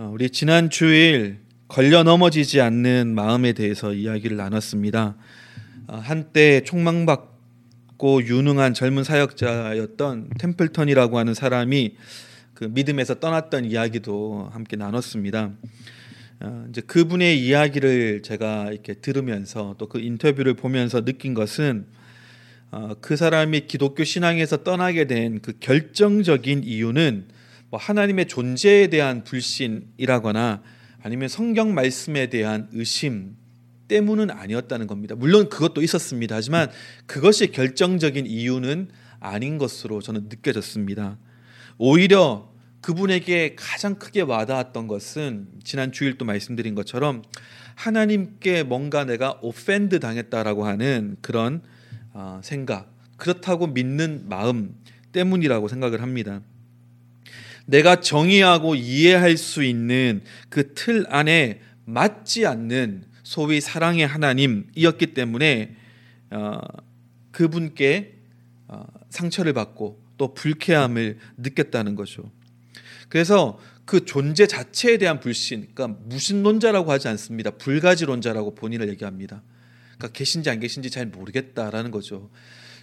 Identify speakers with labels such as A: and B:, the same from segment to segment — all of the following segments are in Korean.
A: 어, 우리 지난 주일 걸려 넘어지지 않는 마음에 대해서 이야기를 나눴습니다. 어, 한때 총망받고 유능한 젊은 사역자였던 템플턴이라고 하는 사람이 그 믿음에서 떠났던 이야기도 함께 나눴습니다. 어, 이제 그분의 이야기를 제가 이렇게 들으면서 또 그 인터뷰를 보면서 느낀 것은 그 사람이 기독교 신앙에서 떠나게 된 그 결정적인 이유는 뭐 하나님의 존재에 대한 불신이라거나 아니면 성경 말씀에 대한 의심 때문은 아니었다는 겁니다. 물론 그것도 있었습니다. 하지만 그것이 결정적인 이유는 아닌 것으로 저는 느껴졌습니다. 오히려 그분에게 가장 크게 와닿았던 것은 지난 주일도 말씀드린 것처럼 하나님께 뭔가 내가 오펜드 당했다라고 하는 그런 어, 생각, 그렇다고 믿는 마음 때문이라고 생각을 합니다. 내가 정의하고 이해할 수 있는 그 틀 안에 맞지 않는 소위 사랑의 하나님이었기 때문에 어, 그분께 어, 상처를 받고 또 불쾌함을 느꼈다는 거죠. 그래서 그 존재 자체에 대한 불신, 그러니까 무신론자라고 하지 않습니다. 불가지론자라고 본인을 얘기합니다. 그러니까 계신지 안 계신지 잘 모르겠다라는 거죠.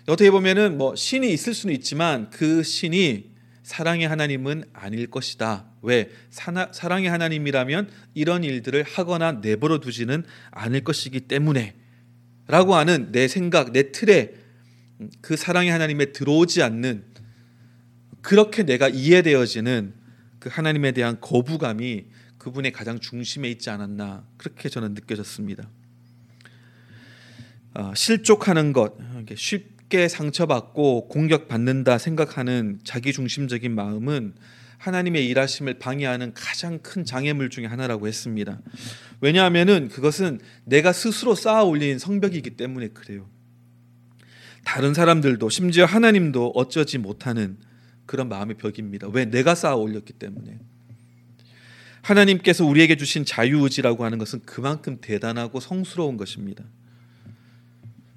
A: 어떻게 보면은 뭐 신이 있을 수는 있지만 그 신이 사랑의 하나님은 아닐 것이다. 왜? 사나, 사랑의 하나님이라면 이런 일들을 하거나 내버려 두지는 않을 것이기 때문에 라고 하는 내 생각, 내 틀에 그 사랑의 하나님에 들어오지 않는 그렇게 내가 이해되어지는 그 하나님에 대한 거부감이 그분의 가장 중심에 있지 않았나 그렇게 저는 느껴졌습니다. 어, 실족하는 것, 쉽 쉽게 상처받고 공격받는다 생각하는 자기 중심적인 마음은 하나님의 일하심을 방해하는 가장 큰 장애물 중의 하나라고 했습니다. 왜냐하면은 그것은 내가 스스로 쌓아 올린 성벽이기 때문에 그래요. 다른 사람들도 심지어 하나님도 어쩌지 못하는 그런 마음의 벽입니다. 왜 내가 쌓아 올렸기 때문에. 하나님께서 우리에게 주신 자유의지라고 하는 것은 그만큼 대단하고 성스러운 것입니다.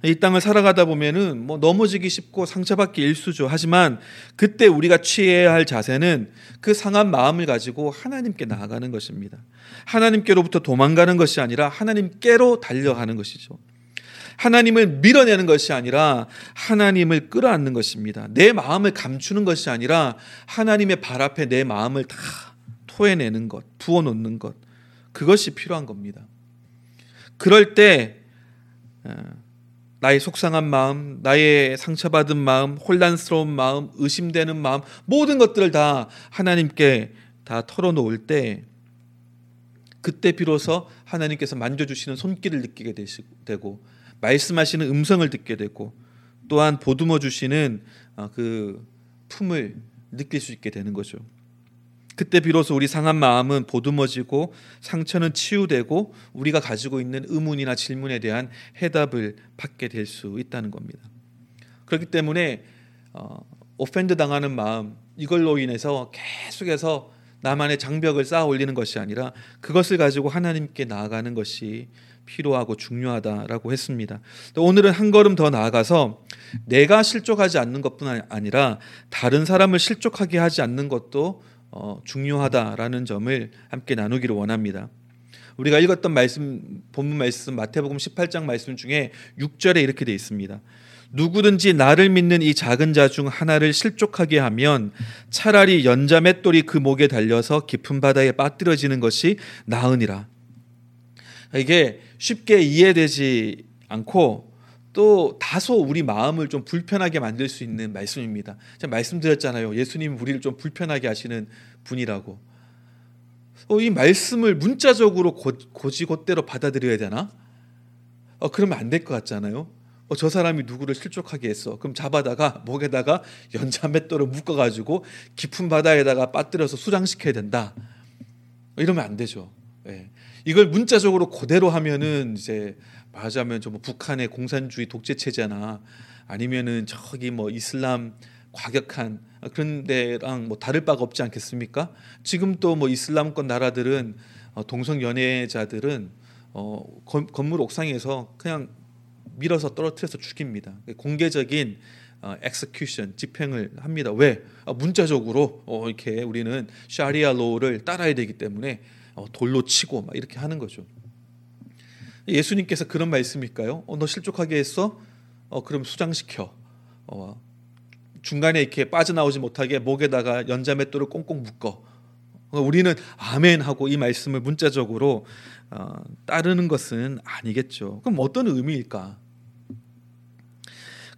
A: 이 땅을 살아가다 보면은 뭐 넘어지기 쉽고 상처받기 일수죠. 하지만 그때 우리가 취해야 할 자세는 그 상한 마음을 가지고 하나님께 나아가는 것입니다. 하나님께로부터 도망가는 것이 아니라 하나님께로 달려가는 것이죠. 하나님을 밀어내는 것이 아니라 하나님을 끌어안는 것입니다. 내 마음을 감추는 것이 아니라 하나님의 발 앞에 내 마음을 다 토해내는 것, 부어놓는 것. 그것이 필요한 겁니다. 그럴 때 어, 나의 속상한 마음, 나의 상처받은 마음, 혼란스러운 마음, 의심되는 마음, 모든 것들을 다 하나님께 다 털어놓을 때, 그때 비로소 하나님께서 만져주시는 손길을 느끼게 되고, 말씀하시는 음성을 듣게 되고, 또한 보듬어 주시는 어, 그 품을 느낄 수 있게 되는 거죠. 그때 비로소 우리 상한 마음은 보듬어지고 상처는 치유되고 우리가 가지고 있는 의문이나 질문에 대한 해답을 받게 될 수 있다는 겁니다. 그렇기 때문에 어, 오펜드 당하는 마음 이걸로 인해서 계속해서 나만의 장벽을 쌓아 올리는 것이 아니라 그것을 가지고 하나님께 나아가는 것이 필요하고 중요하다라고 했습니다. 오늘은 한 걸음 더 나아가서 내가 실족하지 않는 것뿐 아니라 다른 사람을 실족하게 하지 않는 것도 어, 중요하다라는 점을 함께 나누기를 원합니다. 우리가 읽었던 말씀 본문 말씀 마태복음 18장 말씀 중에 6절에 이렇게 돼 있습니다. 누구든지 나를 믿는 이 작은 자 중 하나를 실족하게 하면 차라리 연자 맷돌이 그 목에 달려서 깊은 바다에 빠뜨려지는 것이 나으니라. 이게 쉽게 이해되지 않고 또 다소 우리 마음을 좀 불편하게 만들 수 있는 말씀입니다. 제가 말씀드렸잖아요. 예수님 우리를 좀 불편하게 하시는 분이라고. 어, 이 말씀을 문자적으로 고, 고지곧대로 받아들여야 되나? 어, 그러면 안 될 것 같잖아요. 어, 저 사람이 누구를 실족하게 했어. 그럼 잡아다가 목에다가 연자 맷돌을 묶어가지고 깊은 바다에다가 빠뜨려서 수장시켜야 된다. 이러면 안 되죠. 예. 이걸 문자적으로 그대로 하면은 이제 말하자면 좀뭐 북한의 공산주의 독재 체제나 아니면은 저기 뭐 이슬람 과격한 그런 데랑 뭐 다를 바가 없지 않겠습니까? 지금 또 뭐 이슬람권 나라들은 어, 동성 연애자들은 어, 건물 옥상에서 그냥 밀어서 떨어뜨려서 죽입니다. 공개적인 어, execution 집행을 합니다. 왜? 아, 문자적으로 어, 이렇게 우리는 샤리아 로를 따라야 되기 때문에 어, 돌로 치고 막 이렇게 하는 거죠. 예수님께서 그런 말씀일까요? 어, 너 실족하게 했어? 어, 그럼 수장시켜. 어, 중간에 이렇게 빠져나오지 못하게 목에다가 연자맷돌을 꽁꽁 묶어. 어, 우리는 아멘 하고 이 말씀을 문자적으로 어, 따르는 것은 아니겠죠. 그럼 어떤 의미일까?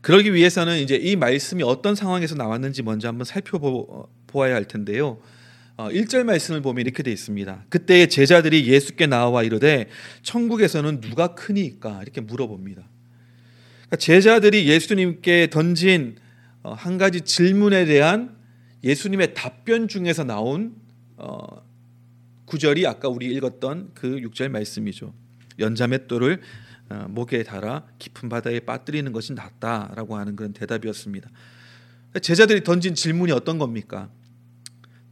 A: 그러기 위해서는 이제 이 말씀이 어떤 상황에서 나왔는지 먼저 한번 살펴보아야 할 텐데요. 어, 1절 말씀을 보면 이렇게 되어 있습니다. 그때 제자들이 예수께 나와 이르되 천국에서는 누가 크니까 이렇게 물어봅니다. 그러니까 제자들이 예수님께 던진 어, 한 가지 질문에 대한 예수님의 답변 중에서 나온 어, 구절이 아까 우리 읽었던 그 6절 말씀이죠. 연자맷돌을 어, 목에 달아 깊은 바다에 빠뜨리는 것이 낫다라고 하는 그런 대답이었습니다. 제자들이 던진 질문이 어떤 겁니까?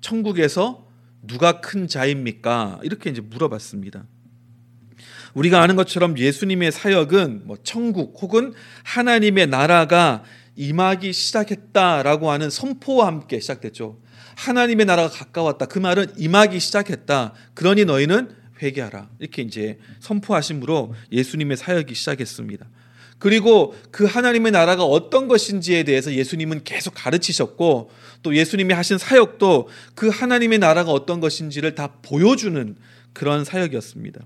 A: 천국에서 누가 큰 자입니까? 이렇게 이제 물어봤습니다. 우리가 아는 것처럼 예수님의 사역은 뭐 천국 혹은 하나님의 나라가 임하기 시작했다라고 하는 선포와 함께 시작됐죠. 하나님의 나라가 가까웠다. 그 말은 임하기 시작했다. 그러니 너희는 회개하라. 이렇게 이제 선포하심으로 예수님의 사역이 시작했습니다. 그리고 그 하나님의 나라가 어떤 것인지에 대해서 예수님은 계속 가르치셨고 또 예수님이 하신 사역도 그 하나님의 나라가 어떤 것인지를 다 보여주는 그런 사역이었습니다.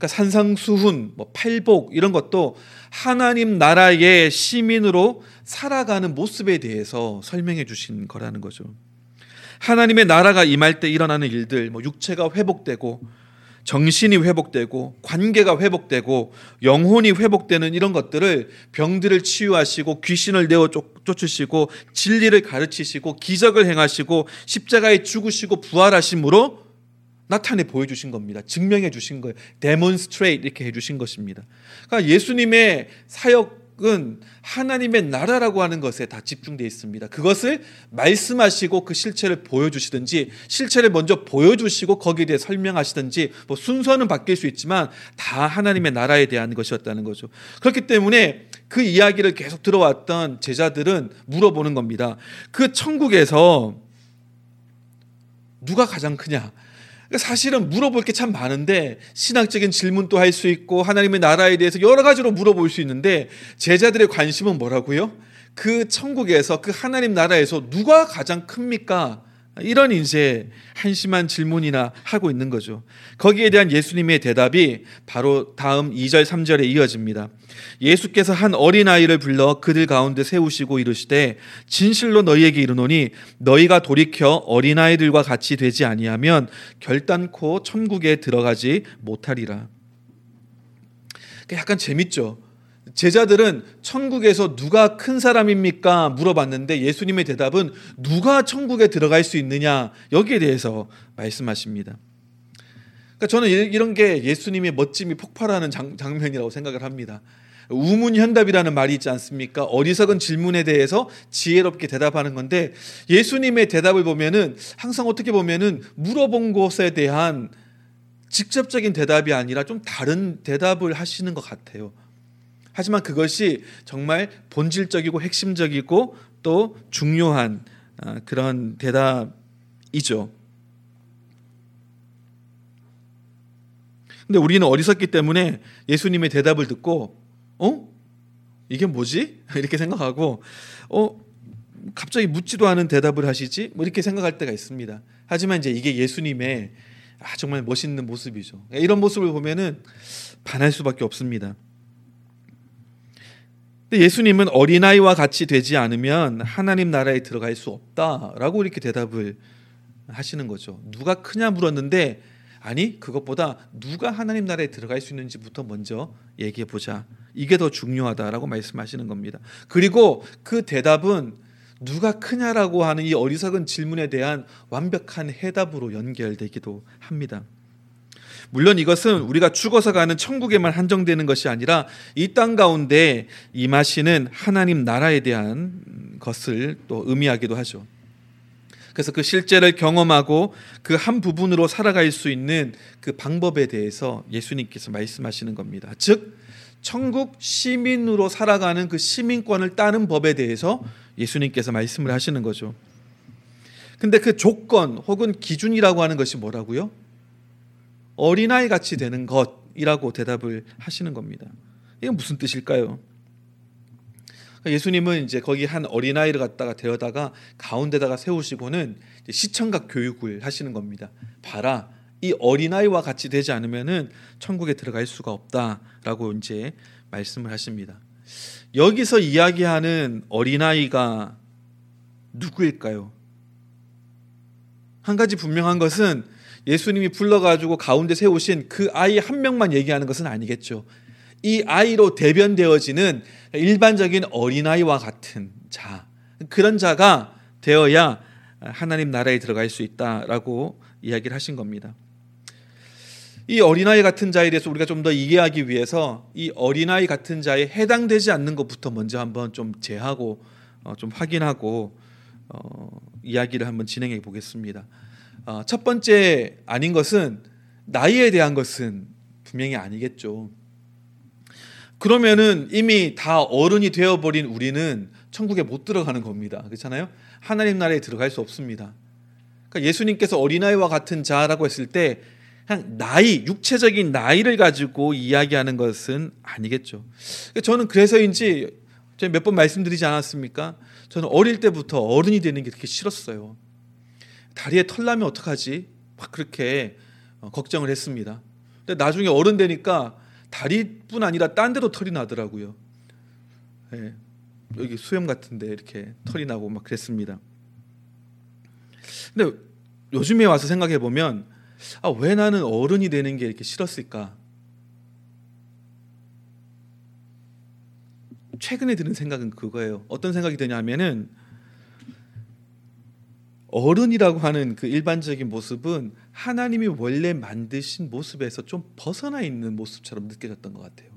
A: 그러니까 산상수훈, 뭐 팔복 이런 것도 하나님 나라의 시민으로 살아가는 모습에 대해서 설명해 주신 거라는 거죠. 하나님의 나라가 임할 때 일어나는 일들, 뭐 육체가 회복되고 정신이 회복되고 관계가 회복되고 영혼이 회복되는 이런 것들을 병들을 치유하시고 귀신을 내어 쫓으시고 진리를 가르치시고 기적을 행하시고 십자가에 죽으시고 부활하심으로 나타내 보여주신 겁니다. 증명해 주신 거예요. 데몬스트레이트 이렇게 해주신 것입니다. 그러니까 예수님의 사역 은 하나님의 나라라고 하는 것에 다 집중되어 있습니다. 그것을 말씀하시고 그 실체를 보여주시든지 실체를 먼저 보여주시고 거기에 대해 설명하시든지 뭐 순서는 바뀔 수 있지만 다 하나님의 나라에 대한 것이었다는 거죠. 그렇기 때문에 그 이야기를 계속 들어왔던 제자들은 물어보는 겁니다. 그 천국에서 누가 가장 크냐? 그러니까 사실은 물어볼 게 참 많은데 신학적인 질문도 할 수 있고 하나님의 나라에 대해서 여러 가지로 물어볼 수 있는데 제자들의 관심은 뭐라고요? 그 천국에서 그 하나님 나라에서 누가 가장 큽니까? 이런 이제 한심한 질문이나 하고 있는 거죠. 거기에 대한 예수님의 대답이 바로 다음 2절 3절에 이어집니다. 예수께서 한 어린아이를 불러 그들 가운데 세우시고 이르시되 진실로 너희에게 이르노니 너희가 돌이켜 어린아이들과 같이 되지 아니하면 결단코 천국에 들어가지 못하리라. 약간 재밌죠. 제자들은 천국에서 누가 큰 사람입니까? 물어봤는데 예수님의 대답은 누가 천국에 들어갈 수 있느냐? 여기에 대해서 말씀하십니다. 그러니까 저는 이런 게 예수님의 멋짐이 폭발하는 장, 장면이라고 생각을 합니다. 우문현답이라는 말이 있지 않습니까? 어리석은 질문에 대해서 지혜롭게 대답하는 건데 예수님의 대답을 보면은 항상 어떻게 보면은 물어본 것에 대한 직접적인 대답이 아니라 좀 다른 대답을 하시는 것 같아요. 하지만 그것이 정말 본질적이고 핵심적이고 또 중요한 아, 그런 대답이죠. 근데 우리는 어리석기 때문에 예수님의 대답을 듣고 어? 이게 뭐지? 이렇게 생각하고 어? 갑자기 묻지도 않은 대답을 하시지? 뭐 이렇게 생각할 때가 있습니다. 하지만 이제 이게 예수님의 아, 정말 멋있는 모습이죠. 이런 모습을 보면은 반할 수밖에 없습니다. 근데 예수님은 어린아이와 같이 되지 않으면 하나님 나라에 들어갈 수 없다라고 이렇게 대답을 하시는 거죠. 누가 크냐 물었는데 아니 그것보다 누가 하나님 나라에 들어갈 수 있는지부터 먼저 얘기해 보자. 이게 더 중요하다라고 말씀하시는 겁니다. 그리고 그 대답은 누가 크냐라고 하는 이 어리석은 질문에 대한 완벽한 해답으로 연결되기도 합니다. 물론 이것은 우리가 죽어서 가는 천국에만 한정되는 것이 아니라 이 땅 가운데 임하시는 하나님 나라에 대한 것을 또 의미하기도 하죠. 그래서 그 실제를 경험하고 그 한 부분으로 살아갈 수 있는 그 방법에 대해서 예수님께서 말씀하시는 겁니다. 즉 천국 시민으로 살아가는 그 시민권을 따는 법에 대해서 예수님께서 말씀을 하시는 거죠. 근데 그 조건 혹은 기준이라고 하는 것이 뭐라고요? 어린아이 같이 되는 것이라고 대답을 하시는 겁니다. 이건 무슨 뜻일까요? 예수님은 이제 거기 한 어린아이를 갖다가 데려다가 가운데다가 세우시고는 시청각 교육을 하시는 겁니다. 봐라. 이 어린아이와 같이 되지 않으면은 천국에 들어갈 수가 없다라고 이제 말씀을 하십니다. 여기서 이야기하는 어린아이가 누구일까요? 한 가지 분명한 것은 예수님이 불러가지고 가운데 세우신 그 아이 한 명만 얘기하는 것은 아니겠죠. 이 아이로 대변되어지는 일반적인 어린아이와 같은 자, 그런 자가 되어야 하나님 나라에 들어갈 수 있다라고 이야기를 하신 겁니다. 이 어린아이 같은 자에 대해서 우리가 좀 더 이해하기 위해서 이 어린아이 같은 자에 해당되지 않는 것부터 먼저 한번 좀 제하고 어, 좀 확인하고 어, 이야기를 한번 진행해 보겠습니다. 어, 첫 번째 아닌 것은 나이에 대한 것은 분명히 아니겠죠. 그러면은 이미 다 어른이 되어버린 우리는 천국에 못 들어가는 겁니다. 그렇잖아요? 하나님 나라에 들어갈 수 없습니다. 그러니까 예수님께서 어린아이와 같은 자라고 했을 때 그냥 나이, 육체적인 나이를 가지고 이야기하는 것은 아니겠죠. 그러니까 저는 그래서인지 제가 몇 번 말씀드리지 않았습니까? 저는 어릴 때부터 어른이 되는 게 그렇게 싫었어요. 다리에 털 나면 어떡하지? 막 그렇게 어, 걱정을 했습니다. 근데 나중에 어른 되니까 다리뿐 아니라 딴 데도 털이 나더라고요. 네, 여기 수염 같은데 이렇게 털이 나고 막 그랬습니다. 근데 요즘에 와서 생각해 보면 아, 왜 나는 어른이 되는 게 이렇게 싫었을까? 최근에 드는 생각은 그거예요. 어떤 생각이 드냐면은 어른이라고 하는 그 일반적인 모습은 하나님이 원래 만드신 모습에서 좀 벗어나 있는 모습처럼 느껴졌던 것 같아요.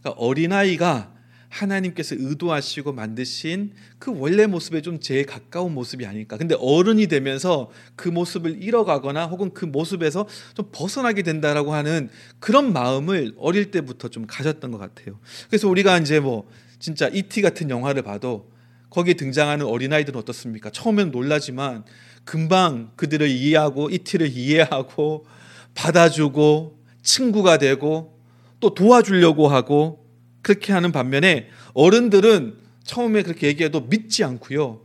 A: 그러니까 어린아이가 하나님께서 의도하시고 만드신 그 원래 모습에 좀 제일 가까운 모습이 아닐까. 근데 어른이 되면서 그 모습을 잃어가거나 혹은 그 모습에서 좀 벗어나게 된다라고 하는 그런 마음을 어릴 때부터 좀 가졌던 것 같아요. 그래서 우리가 이제 뭐 진짜 이티 같은 영화를 봐도 거기에 등장하는 어린아이들은 어떻습니까? 처음엔 놀라지만 금방 그들을 이해하고 이 티를 이해하고 받아주고 친구가 되고 또 도와주려고 하고 그렇게 하는 반면에 어른들은 처음에 그렇게 얘기해도 믿지 않고요.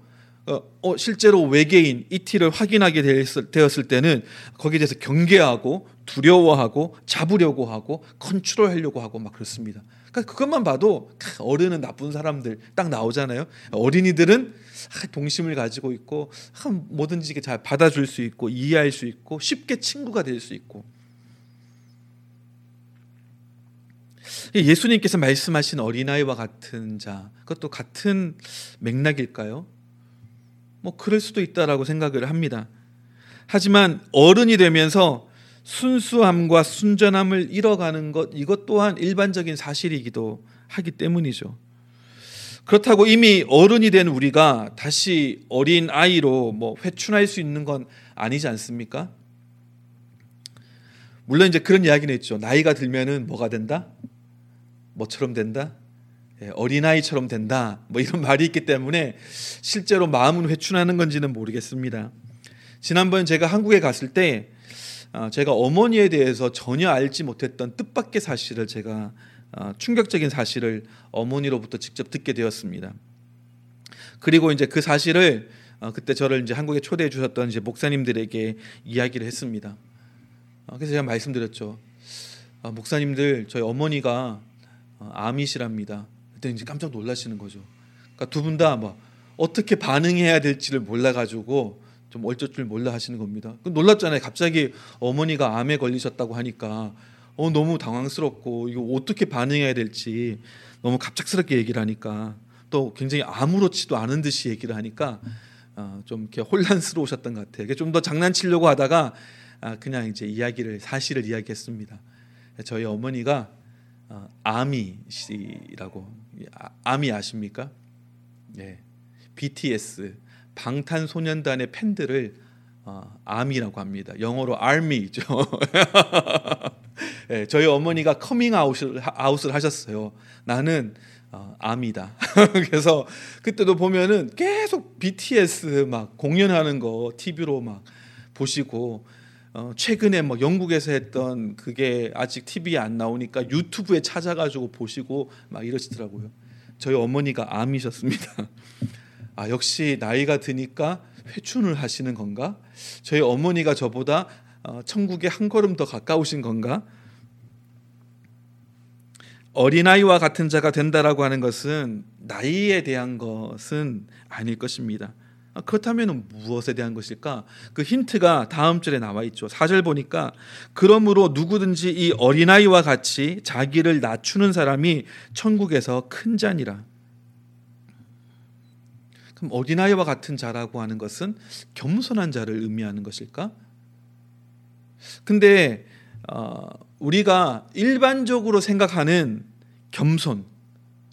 A: 어, 어, 실제로 외계인 이티를 확인하게 되었을, 되었을 때는 거기에 대해서 경계하고 두려워하고 잡으려고 하고 컨트롤하려고 하고 막 그렇습니다. 그러니까 그것만 봐도 어른은 나쁜 사람들 딱 나오잖아요. 어린이들은 동심을 가지고 있고 뭐든지 잘 받아줄 수 있고 이해할 수 있고 쉽게 친구가 될 수 있고 예수님께서 말씀하신 어린아이와 같은 자 그것도 같은 맥락일까요? 뭐 그럴 수도 있다라고 생각을 합니다. 하지만 어른이 되면서 순수함과 순전함을 잃어가는 것 이것 또한 일반적인 사실이기도 하기 때문이죠. 그렇다고 이미 어른이 된 우리가 다시 어린 아이로 뭐 회춘할 수 있는 건 아니지 않습니까? 물론 이제 그런 이야기는 있죠. 나이가 들면은 뭐가 된다? 뭐처럼 된다? 예, 어린아이처럼 된다. 뭐 이런 말이 있기 때문에 실제로 마음은 회춘하는 건지는 모르겠습니다. 지난번 제가 한국에 갔을 때 어, 제가 어머니에 대해서 전혀 알지 못했던 뜻밖의 사실을 제가 어, 충격적인 사실을 어머니로부터 직접 듣게 되었습니다. 그리고 이제 그 사실을 어, 그때 저를 이제 한국에 초대해 주셨던 이제 목사님들에게 이야기를 했습니다. 그래서 제가 말씀드렸죠. 목사님들 저희 어머니가 암이시랍니다. 그때 이제 깜짝 놀라시는 거죠. 그러니까 두 분 다 뭐 어떻게 반응해야 될지를 몰라가지고 좀 어쩔 줄 몰라 하시는 겁니다. 놀랐잖아요. 갑자기 어머니가 암에 걸리셨다고 하니까 어, 너무 당황스럽고 이거 어떻게 반응해야 될지 너무 갑작스럽게 얘기를 하니까 또 굉장히 아무렇지도 않은 듯이 얘기를 하니까 어, 좀 이렇게 혼란스러우셨던 것 같아요. 좀 더 장난치려고 하다가 아, 그냥 이제 이야기를 사실을 이야기했습니다. 저희 어머니가 어, 아미시라고 아, 아미 아십니까? 네, BTS 방탄소년단의 팬들을 어, 아미라고 합니다. 영어로 army죠. 예, 저희 어머니가 커밍 아웃을, 아웃을 하셨어요. 나는 어, 아미다. 그래서 그때도 보면은 계속 BTS 막 공연하는 거 TV로 막 보시고 어, 최근에 뭐 영국에서 했던 그게 아직 TV에 안 나오니까 유튜브에 찾아가지고 보시고 막 이러시더라고요. 저희 어머니가 암이셨습니다. 아 역시 나이가 드니까 회춘을 하시는 건가? 저희 어머니가 저보다 어, 천국에 한 걸음 더 가까우신 건가? 어린아이와 같은 자가 된다라고 하는 것은 나이에 대한 것은 아닐 것입니다. 아, 그렇다면 무엇에 대한 것일까? 그 힌트가 다음 절에 나와 있죠. 4절 보니까 그러므로 누구든지 이 어린아이와 같이 자기를 낮추는 사람이 천국에서 큰 자니라. 그럼 어린아이와 같은 자라고 하는 것은 겸손한 자를 의미하는 것일까? 근데 어, 우리가 일반적으로 생각하는 겸손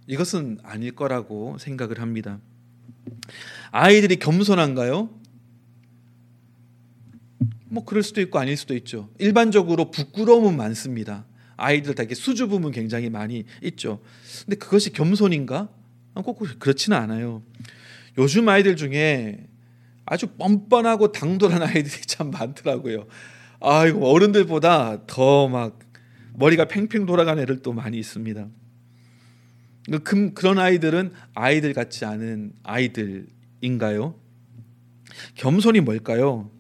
A: 이것은 아닐 거라고 생각을 합니다. 아이들이 겸손한가요? 뭐 그럴 수도 있고 아닐 수도 있죠. 일반적으로 부끄러움은 많습니다. 아이들 되게 수줍음은 굉장히 많이 있죠. 근데 그것이 겸손인가? 꼭 그렇지는 않아요. 요즘 아이들 중에 아주 뻔뻔하고 당돌한 아이들이 참 많더라고요. 아이고 어른들보다 더 막 머리가 팽팽 돌아가는 애들 또 많이 있습니다. 그, 그런 아이들은 아이들 같지 않은 아이들인 가요? 겸손이 뭘까요?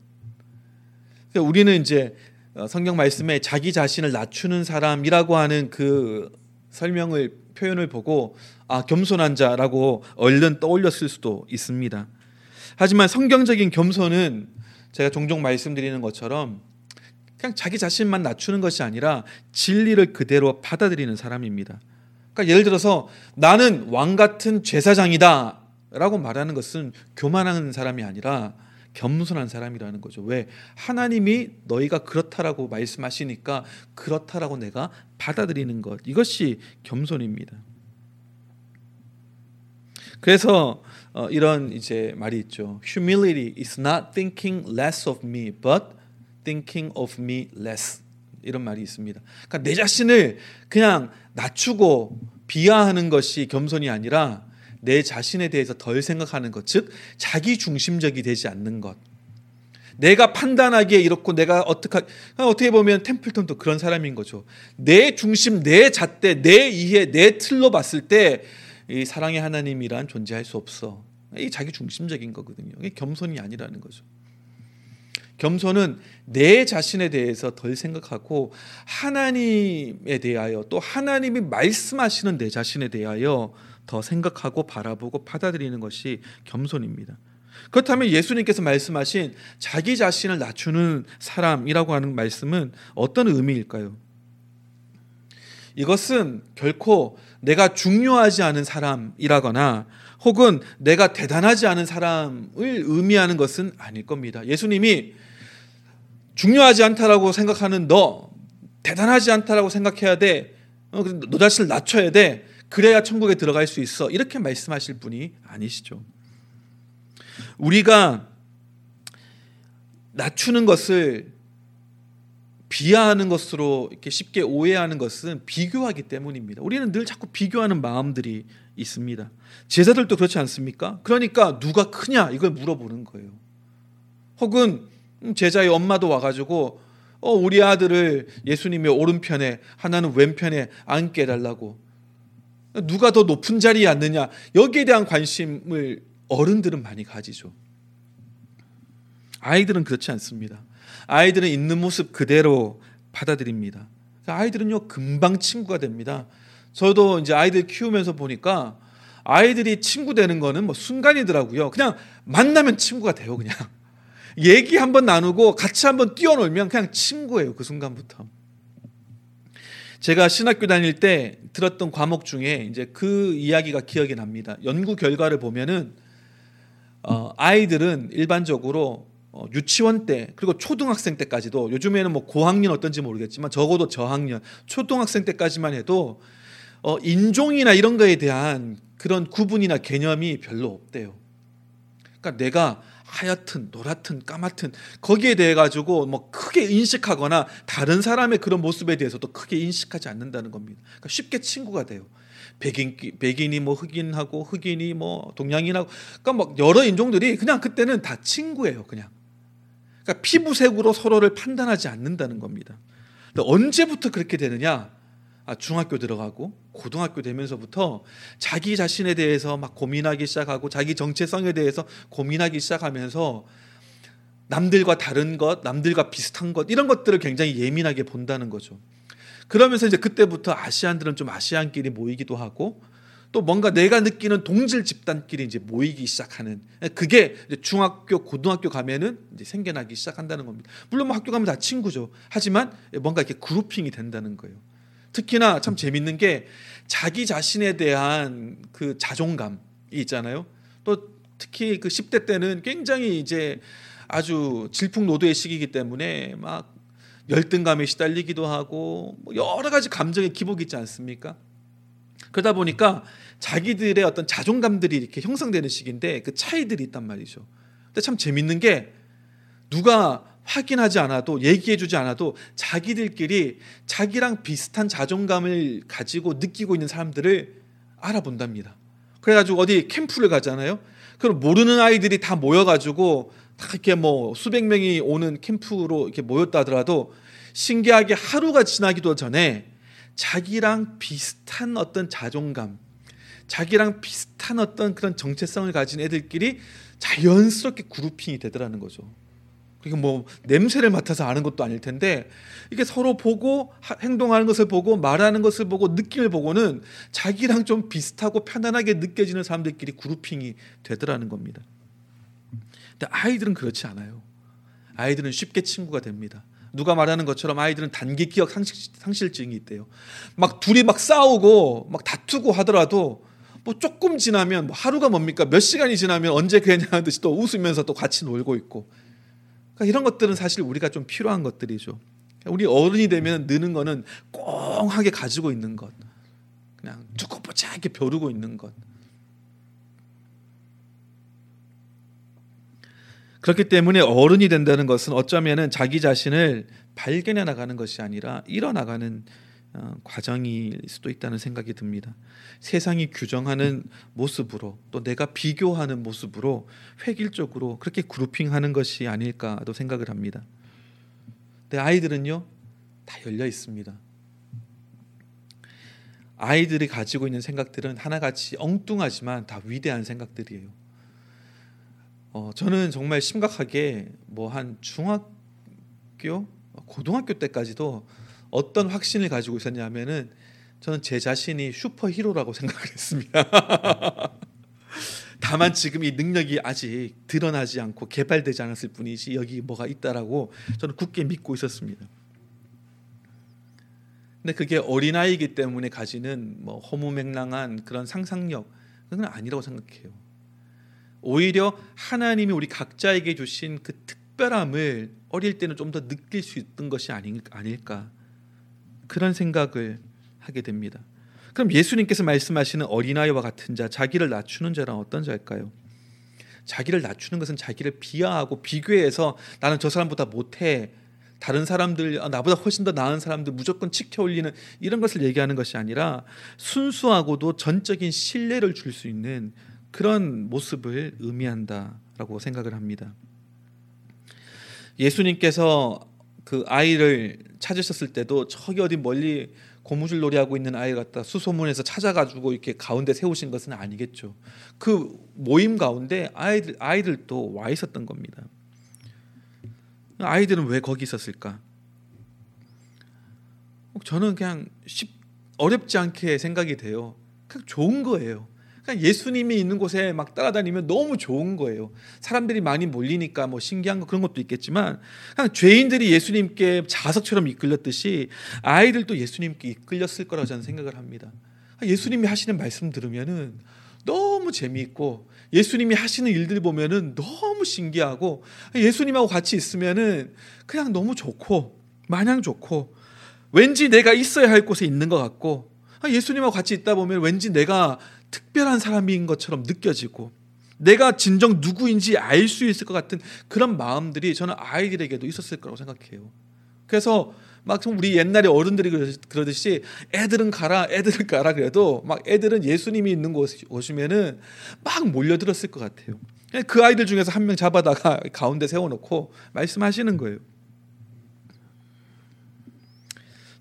A: 그러니까 우리는 이제 어, 성경 말씀에 자기 자신을 낮추는 사람이라고 하는 그 설명을 표현을 보고 아 겸손한 자라고 얼른 떠올렸을 수도 있습니다. 하지만 성경적인 겸손은 제가 종종 말씀드리는 것처럼 그냥 자기 자신만 낮추는 것이 아니라 진리를 그대로 받아들이는 사람입니다. 그러니까 예를 들어서 나는 왕 같은 제사장이다 라고 말하는 것은 교만한 사람이 아니라 겸손한 사람이라는 거죠. 왜 하나님이 너희가 그렇다라고 말씀하시니까 그렇다라고 내가 받아들이는 것 이것이 겸손입니다. 그래서 어, 이런 이제 말이 있죠. Humility is not thinking less of me, but thinking of me less. 이런 말이 있습니다. 그러니까 내 자신을 그냥 낮추고 비하하는 것이 겸손이 아니라 내 자신에 대해서 덜 생각하는 것, 즉 자기 중심적이 되지 않는 것. 내가 판단하기에 이렇고 내가 어떻게 어떻게 보면 템플턴도 그런 사람인 거죠. 내 중심, 내 잣대, 내 이해, 내 틀로 봤을 때 이 사랑의 하나님이란 존재할 수 없어. 이 자기 중심적인 거거든요. 이게 겸손이 아니라는 거죠. 겸손은 내 자신에 대해서 덜 생각하고 하나님에 대하여 또 하나님이 말씀하시는 내 자신에 대하여 더 생각하고 바라보고 받아들이는 것이 겸손입니다. 그렇다면 예수님께서 말씀하신 자기 자신을 낮추는 사람이라고 하는 말씀은 어떤 의미일까요? 이것은 결코 내가 중요하지 않은 사람이라거나 혹은 내가 대단하지 않은 사람을 의미하는 것은 아닐 겁니다. 예수님이 중요하지 않다라고 생각하는 너, 대단하지 않다라고 생각해야 돼. 어, 너 자신을 낮춰야 돼. 그래야 천국에 들어갈 수 있어. 이렇게 말씀하실 분이 아니시죠. 우리가 낮추는 것을 비하하는 것으로 이렇게 쉽게 오해하는 것은 비교하기 때문입니다. 우리는 늘 자꾸 비교하는 마음들이 있습니다. 제자들도 그렇지 않습니까? 그러니까 누가 크냐 이걸 물어보는 거예요. 혹은 제자의 엄마도 와가지고 어, 우리 아들을 예수님의 오른편에 하나는 왼편에 앉게 해달라고 누가 더 높은 자리에 앉느냐 여기에 대한 관심을 어른들은 많이 가지죠. 아이들은 그렇지 않습니다. 아이들은 있는 모습 그대로 받아들입니다. 아이들은요 금방 친구가 됩니다. 저도 이제 아이들 키우면서 보니까 아이들이 친구 되는 거는 뭐 순간이더라고요. 그냥 만나면 친구가 돼요, 그냥. 얘기 한번 나누고 같이 한번 뛰어놀면 그냥 친구예요. 그 순간부터. 제가 신학교 다닐 때 들었던 과목 중에 이제 그 이야기가 기억이 납니다. 연구 결과를 보면은 어, 아이들은 일반적으로 어, 유치원 때 그리고 초등학생 때까지도 요즘에는 뭐 고학년 어떤지 모르겠지만 적어도 저학년 초등학생 때까지만 해도 어, 인종이나 이런 거에 대한 그런 구분이나 개념이 별로 없대요. 그러니까 내가 하얗든 노랗든 까맣든 거기에 대해 가지고 뭐 크게 인식하거나 다른 사람의 그런 모습에 대해서도 크게 인식하지 않는다는 겁니다. 그러니까 쉽게 친구가 돼요. 백인 백인이 뭐 흑인하고 흑인이 뭐 동양인하고 그러니까 뭐 여러 인종들이 그냥 그때는 다 친구예요, 그냥. 그러니까 피부색으로 서로를 판단하지 않는다는 겁니다. 언제부터 그렇게 되느냐? 아, 중학교 들어가고 고등학교 되면서부터 자기 자신에 대해서 막 고민하기 시작하고 자기 정체성에 대해서 고민하기 시작하면서 남들과 다른 것, 남들과 비슷한 것 이런 것들을 굉장히 예민하게 본다는 거죠. 그러면서 이제 그때부터 아시안들은 좀 아시안끼리 모이기도 하고 또 뭔가 내가 느끼는 동질 집단끼리 이제 모이기 시작하는 그게 중학교 고등학교 가면은 이제 생겨나기 시작한다는 겁니다. 물론 뭐 학교 가면 다 친구죠. 하지만 뭔가 이렇게 그룹핑이 된다는 거예요. 특히나 참 재밌는 게 자기 자신에 대한 그 자존감이 있잖아요. 또 특히 그 10대 때는 굉장히 이제 아주 질풍노도의 시기이기 때문에 막 열등감에 시달리기도 하고 뭐 여러 가지 감정의 기복이 있지 않습니까? 그러다 보니까 자기들의 어떤 자존감들이 이렇게 형성되는 시기인데 그 차이들이 있단 말이죠. 근데 참 재밌는 게 누가 확인하지 않아도 얘기해주지 않아도 자기들끼리 자기랑 비슷한 자존감을 가지고 느끼고 있는 사람들을 알아본답니다. 그래가지고 어디 캠프를 가잖아요. 그럼 모르는 아이들이 다 모여가지고 다 이렇게 뭐 수백 명이 오는 캠프로 이렇게 모였다 하더라도 신기하게 하루가 지나기도 전에 자기랑 비슷한 어떤 자존감, 자기랑 비슷한 어떤 그런 정체성을 가진 애들끼리 자연스럽게 그룹핑이 되더라는 거죠. 그리고 뭐 냄새를 맡아서 아는 것도 아닐 텐데 이게 서로 보고 행동하는 것을 보고 말하는 것을 보고 느낌을 보고는 자기랑 좀 비슷하고 편안하게 느껴지는 사람들끼리 그룹핑이 되더라는 겁니다. 근데 아이들은 그렇지 않아요. 아이들은 쉽게 친구가 됩니다. 누가 말하는 것처럼 아이들은 단기 기억 상실, 증이 있대요. 막 둘이 막 싸우고 막 다투고 하더라도 뭐 조금 지나면 뭐 하루가 뭡니까 몇 시간이 지나면 언제 그랬냐는 듯이 또 웃으면서 또 같이 놀고 있고 그러니까 이런 것들은 사실 우리가 좀 필요한 것들이죠. 우리 어른이 되면 느는 거는 꽁하게 가지고 있는 것. 그냥 두고 보자 이렇게 벼르고 있는 것. 그렇기 때문에 어른이 된다는 것은 어쩌면은 자기 자신을 발견해 나가는 것이 아니라 일어나가는 어, 과정일 수도 있다는 생각이 듭니다. 세상이 규정하는 모습으로 또 내가 비교하는 모습으로 획일적으로 그렇게 그룹핑하는 것이 아닐까도 생각을 합니다. 근 아이들은요 다 열려 있습니다. 아이들이 가지고 있는 생각들은 하나같이 엉뚱하지만 다 위대한 생각들이에요. 어, 저는 정말 심각하게 뭐 한 중학교, 고등학교 때까지도 어떤 확신을 가지고 있었냐면은 저는 제 자신이 슈퍼히로라고 생각을 했습니다. 다만 지금 이 능력이 아직 드러나지 않고 개발되지 않았을 뿐이지 여기 뭐가 있다라고 저는 굳게 믿고 있었습니다. 근데 그게 어린아이이기 때문에 가지는 뭐 허무맹랑한 그런 상상력 그건 아니라고 생각해요. 오히려 하나님이 우리 각자에게 주신 그 특별함을 어릴 때는 좀 더 느낄 수 있던 것이 아닐까 그런 생각을 하게 됩니다. 그럼 예수님께서 말씀하시는 어린아이와 같은 자, 자기를 낮추는 자란 어떤 자일까요? 자기를 낮추는 것은 자기를 비하하고 비교해서 나는 저 사람보다 못해. 다른 사람들 아, 나보다 훨씬 더 나은 사람들 무조건 치켜 올리는 이런 것을 얘기하는 것이 아니라 순수하고도 전적인 신뢰를 줄 수 있는 그런 모습을 의미한다라고 생각을 합니다. 예수님께서 그 아이를 찾으셨을 때도 저기 어디 멀리 고무줄 놀이하고 있는 아이 갖다 수소문에서 찾아가지고 이렇게 가운데 세우신 것은 아니겠죠. 그 모임 가운데 아이들 아이들도 와 있었던 겁니다. 아이들은 왜 거기 있었을까? 저는 그냥 쉽, 어렵지 않게 생각이 돼요. 그냥 좋은 거예요. 그냥 예수님이 있는 곳에 막 따라다니면 너무 좋은 거예요. 사람들이 많이 몰리니까 뭐 신기한 거 그런 것도 있겠지만 그냥 죄인들이 예수님께 자석처럼 이끌렸듯이 아이들도 예수님께 이끌렸을 거라고 저는 생각을 합니다. 예수님이 하시는 말씀 들으면은 너무 재미있고 예수님이 하시는 일들 보면은 너무 신기하고 예수님하고 같이 있으면은 그냥 너무 좋고 마냥 좋고 왠지 내가 있어야 할 곳에 있는 것 같고 예수님하고 같이 있다 보면 왠지 내가 특별한 사람인 것처럼 느껴지고 내가 진정 누구인지 알 수 있을 것 같은 그런 마음들이 저는 아이들에게도 있었을 거라고 생각해요. 그래서 막 우리 옛날에 어른들이 그러듯이 애들은 가라, 애들은 가라 그래도 막 애들은 예수님이 있는 곳 오시면은 막 몰려들었을 것 같아요. 그 아이들 중에서 한 명 잡아다가 가운데 세워놓고 말씀하시는 거예요.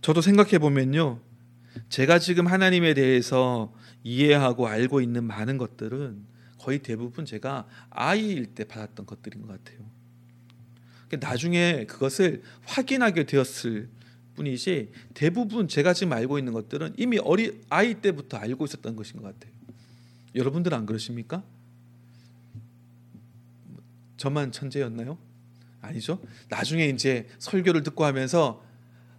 A: 저도 생각해 보면요, 제가 지금 하나님에 대해서 이해하고 알고 있는 많은 것들은 거의 대부분 제가 아이일 때 받았던 것들인 것 같아요. 그러니까 나중에 그것을 확인하게 되었을 뿐이지 대부분 제가 지금 알고 있는 것들은 이미 어리 아이 때부터 알고 있었던 것인 것 같아요. 여러분들은 안 그러십니까? 저만 천재였나요? 아니죠. 나중에 이제 설교를 듣고 하면서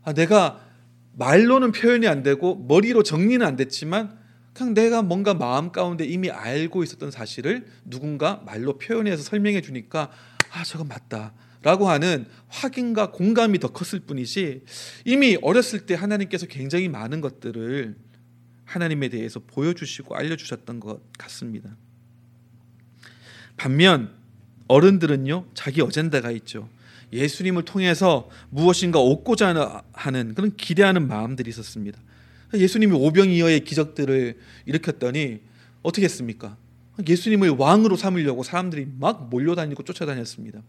A: 아, 내가 말로는 표현이 안 되고 머리로 정리는 안 됐지만 그냥 내가 뭔가 마음 가운데 이미 알고 있었던 사실을 누군가 말로 표현해서 설명해 주니까 아 저건 맞다 라고 하는 확인과 공감이 더 컸을 뿐이지 이미 어렸을 때 하나님께서 굉장히 많은 것들을 하나님에 대해서 보여주시고 알려주셨던 것 같습니다. 반면 어른들은요 자기 어젠다가 있죠. 예수님을 통해서 무엇인가 얻고자 하는 그런 기대하는 마음들이 있었습니다. 예수님이 오병이어의 기적들을 일으켰더니 어떻게 했습니까? 예수님을 왕으로 삼으려고 사람들이 막 몰려다니고 쫓아다녔습니다.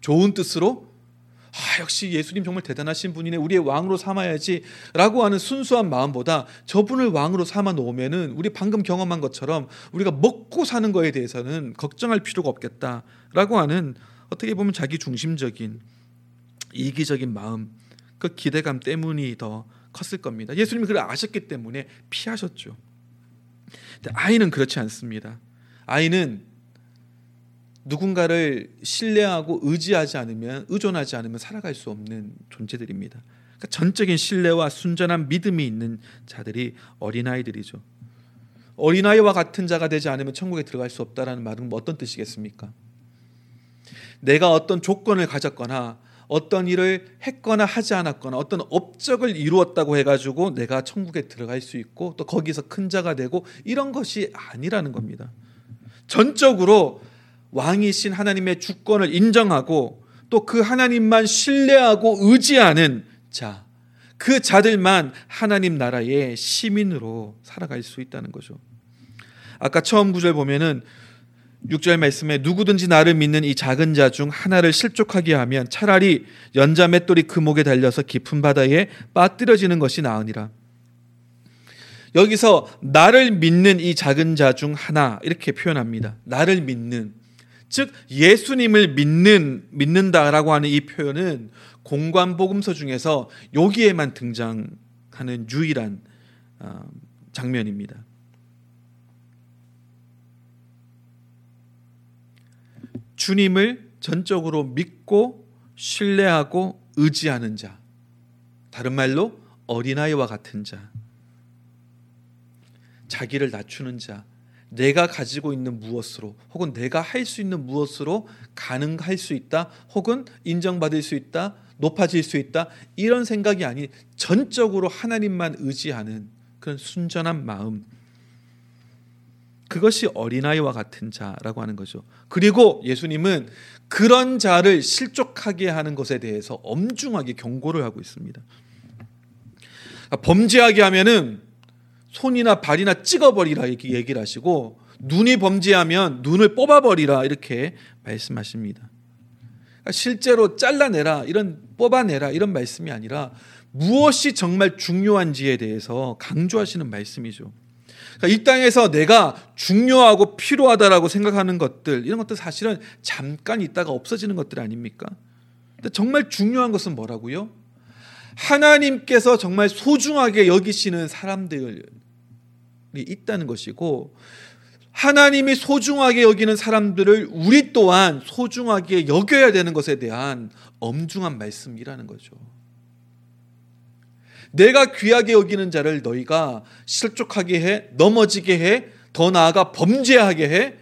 A: 좋은 뜻으로 아, 역시 예수님 정말 대단하신 분이네. 우리의 왕으로 삼아야지. 라고 하는 순수한 마음보다 저분을 왕으로 삼아 놓으면은 우리 방금 경험한 것처럼 우리가 먹고 사는 거에 대해서는 걱정할 필요가 없겠다. 라고 하는 어떻게 보면 자기 중심적인 이기적인 마음, 그 기대감 때문이 더 컸을 겁니다. 예수님이 그걸 아셨기 때문에 피하셨죠. 근데 아이는 그렇지 않습니다. 아이는 누군가를 신뢰하고 의지하지 않으면 의존하지 않으면 살아갈 수 없는 존재들입니다. 그러니까 전적인 신뢰와 순전한 믿음이 있는 자들이 어린아이들이죠. 어린아이와 같은 자가 되지 않으면 천국에 들어갈 수 없다라는 말은 뭐 어떤 뜻이겠습니까? 내가 어떤 조건을 가졌거나 어떤 일을 했거나 하지 않았거나 어떤 업적을 이루었다고 해가지고 내가 천국에 들어갈 수 있고 또 거기서 큰 자가 되고 이런 것이 아니라는 겁니다. 전적으로 왕이신 하나님의 주권을 인정하고 또 그 하나님만 신뢰하고 의지하는 자, 그 자들만 하나님 나라의 시민으로 살아갈 수 있다는 거죠. 아까 처음 구절 보면은 6절 말씀에 누구든지 나를 믿는 이 작은 자 중 하나를 실족하게 하면 차라리 연자 맷돌이 그 목에 달려서 깊은 바다에 빠뜨려지는 것이 나으니라. 여기서 나를 믿는 이 작은 자 중 하나 이렇게 표현합니다. 나를 믿는 즉 예수님을 믿는 믿는다라고 하는 이 표현은 공관 복음서 중에서 여기에만 등장하는 유일한 어, 장면입니다. 주님을 전적으로 믿고 신뢰하고 의지하는 자. 다른 말로 어린아이와 같은 자. 자기를 낮추는 자. 내가 가지고 있는 무엇으로 혹은 내가 할 수 있는 무엇으로 가능할 수 있다 혹은 인정받을 수 있다 높아질 수 있다 이런 생각이 아닌 전적으로 하나님만 의지하는 그런 순전한 마음 그것이 어린아이와 같은 자라고 하는 거죠. 그리고 예수님은 그런 자를 실족하게 하는 것에 대해서 엄중하게 경고를 하고 있습니다. 범죄하게 하면은 손이나 발이나 찍어버리라 이렇게 얘기를 하시고 눈이 범죄하면 눈을 뽑아버리라 이렇게 말씀하십니다. 그러니까 실제로 잘라내라 이런 뽑아내라 이런 말씀이 아니라 무엇이 정말 중요한지에 대해서 강조하시는 말씀이죠. 그러니까 이 땅에서 내가 중요하고 필요하다라고 생각하는 것들 이런 것들 사실은 잠깐 있다가 없어지는 것들 아닙니까? 근데 정말 중요한 것은 뭐라고요? 하나님께서 정말 소중하게 여기시는 사람들이 있다는 것이고 하나님이 소중하게 여기는 사람들을 우리 또한 소중하게 여겨야 되는 것에 대한 엄중한 말씀이라는 거죠. 내가 귀하게 여기는 자를 너희가 실족하게 해, 넘어지게 해, 더 나아가 범죄하게 해.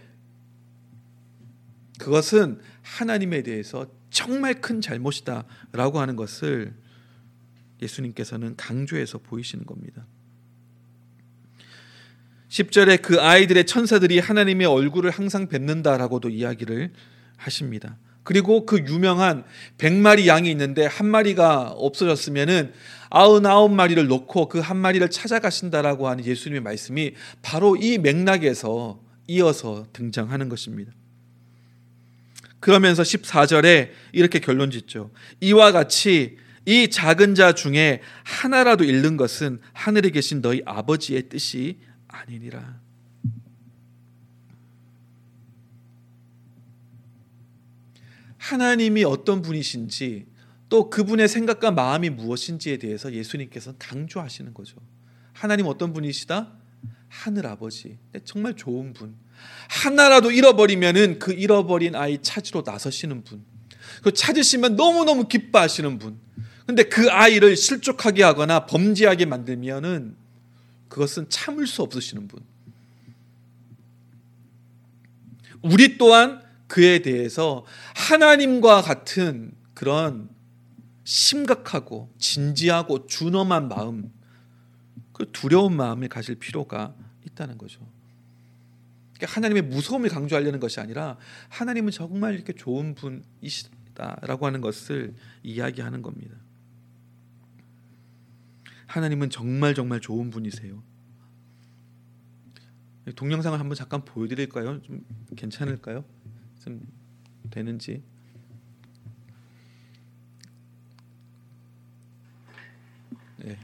A: 그것은 하나님에 대해서 정말 큰 잘못이다라고 하는 것을 예수님께서는 강조해서 보이시는 겁니다. 10절에 그 아이들의 천사들이 하나님의 얼굴을 항상 뵙는다라고도 이야기를 하십니다. 그리고 그 유명한 100마리 양이 있는데 한 마리가 없어졌으면은 99마리를 놓고 그 한 마리를 찾아가신다라고 하는 예수님의 말씀이 바로 이 맥락에서 이어서 등장하는 것입니다. 그러면서 14절에 이렇게 결론 짓죠. 이와 같이 이 작은 자 중에 하나라도 잃는 것은 하늘에 계신 너희 아버지의 뜻이 아니니라. 하나님이 어떤 분이신지 또 그분의 생각과 마음이 무엇인지에 대해서 예수님께서 강조하시는 거죠. 하나님 어떤 분이시다? 하늘 아버지. 정말 좋은 분. 하나라도 잃어버리면은 그 잃어버린 아이 찾으러 나서시는 분. 그 찾으시면 너무너무 기뻐하시는 분. 근데 그 아이를 실족하게 하거나 범죄하게 만들면은 그것은 참을 수 없으시는 분. 우리 또한 그에 대해서 하나님과 같은 그런 심각하고 진지하고 준엄한 마음, 그 두려운 마음을 가질 필요가 있다는 거죠. 그러니까 하나님의 무서움을 강조하려는 것이 아니라 하나님은 정말 이렇게 좋은 분이시다라고 하는 것을 이야기하는 겁니다. 하나님은 정말 정말 좋은 분이세요. 동영상을 한번 잠깐 보여드릴까요? 좀 괜찮을까요? 좀 되는지.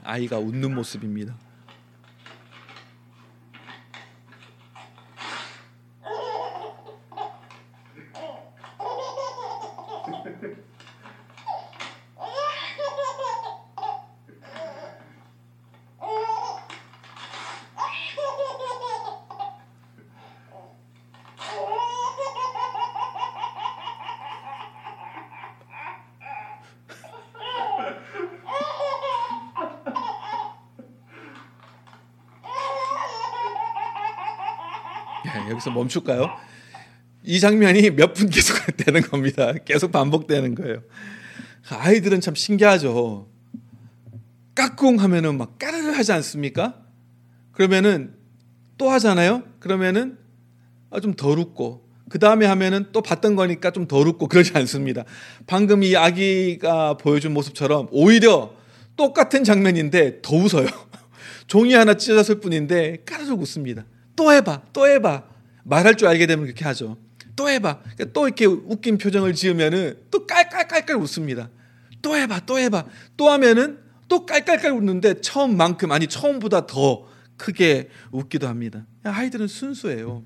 A: 아이가 웃는 모습입니다. 여기서 멈출까요? 이 장면이 몇 분 계속 되는 겁니다. 계속 반복되는 거예요. 아이들은 참 신기하죠. 까꿍 하면은 막 까르르 하지 않습니까? 그러면은 또 하잖아요. 그러면은 아, 좀덜 웃고 그 다음에 하면은 또 봤던 거니까 좀 덜 웃고 그러지 않습니다. 방금 이 아기가 보여준 모습처럼 오히려 똑같은 장면인데 더 웃어요. 종이 하나 찢어졌을 뿐인데 까르르 웃습니다. 또 해봐, 또 해봐. 말할 줄 알게 되면 그렇게 하죠. 또 해봐. 그러니까 또 이렇게 웃긴 표정을 지으면은 또 깔깔깔깔 웃습니다. 또 해봐, 또 해봐. 또 하면은 또 깔깔깔 웃는데 처음만큼 아니 처음보다 더 크게 웃기도 합니다. 아이들은 순수해요.